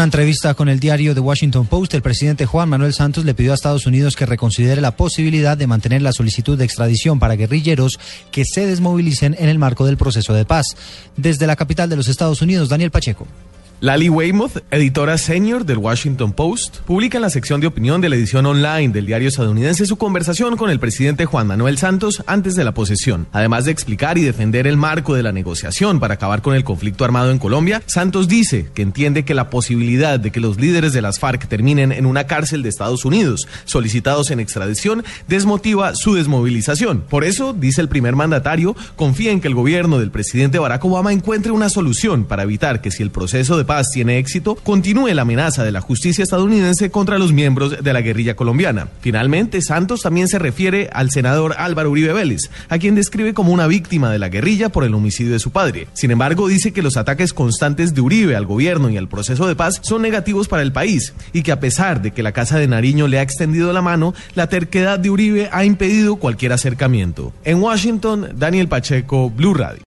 una entrevista con el diario The Washington Post, el presidente Juan Manuel Santos le pidió a Estados Unidos que reconsidere la posibilidad de mantener la solicitud de extradición para guerrilleros que se desmovilicen en el marco del proceso de paz. Desde la capital de los Estados Unidos, Daniel Pacheco. Lali Weymouth, editora senior del Washington Post, publica en la sección de opinión de la edición online del diario estadounidense su conversación con el presidente Juan Manuel Santos antes de la posesión. Además de explicar y defender el marco de la negociación para acabar con el conflicto armado en Colombia, Santos dice que entiende que la posibilidad de que los líderes de las FARC terminen en una cárcel de Estados Unidos, solicitados en extradición, desmotiva su desmovilización. Por eso, dice el primer mandatario, confía en que el gobierno del presidente Barack Obama encuentre una solución para evitar que si el proceso de paz tiene éxito, continúe la amenaza de la justicia estadounidense contra los miembros de la guerrilla colombiana. Finalmente, Santos también se refiere al senador Álvaro Uribe Vélez, a quien describe como una víctima de la guerrilla por el homicidio de su padre. Sin embargo, dice que los ataques constantes de Uribe al gobierno y al proceso de paz son negativos para el país y que a pesar de que la Casa de Nariño le ha extendido la mano, la terquedad de Uribe ha impedido cualquier acercamiento. En Washington, Daniel Pacheco, Blue Radio.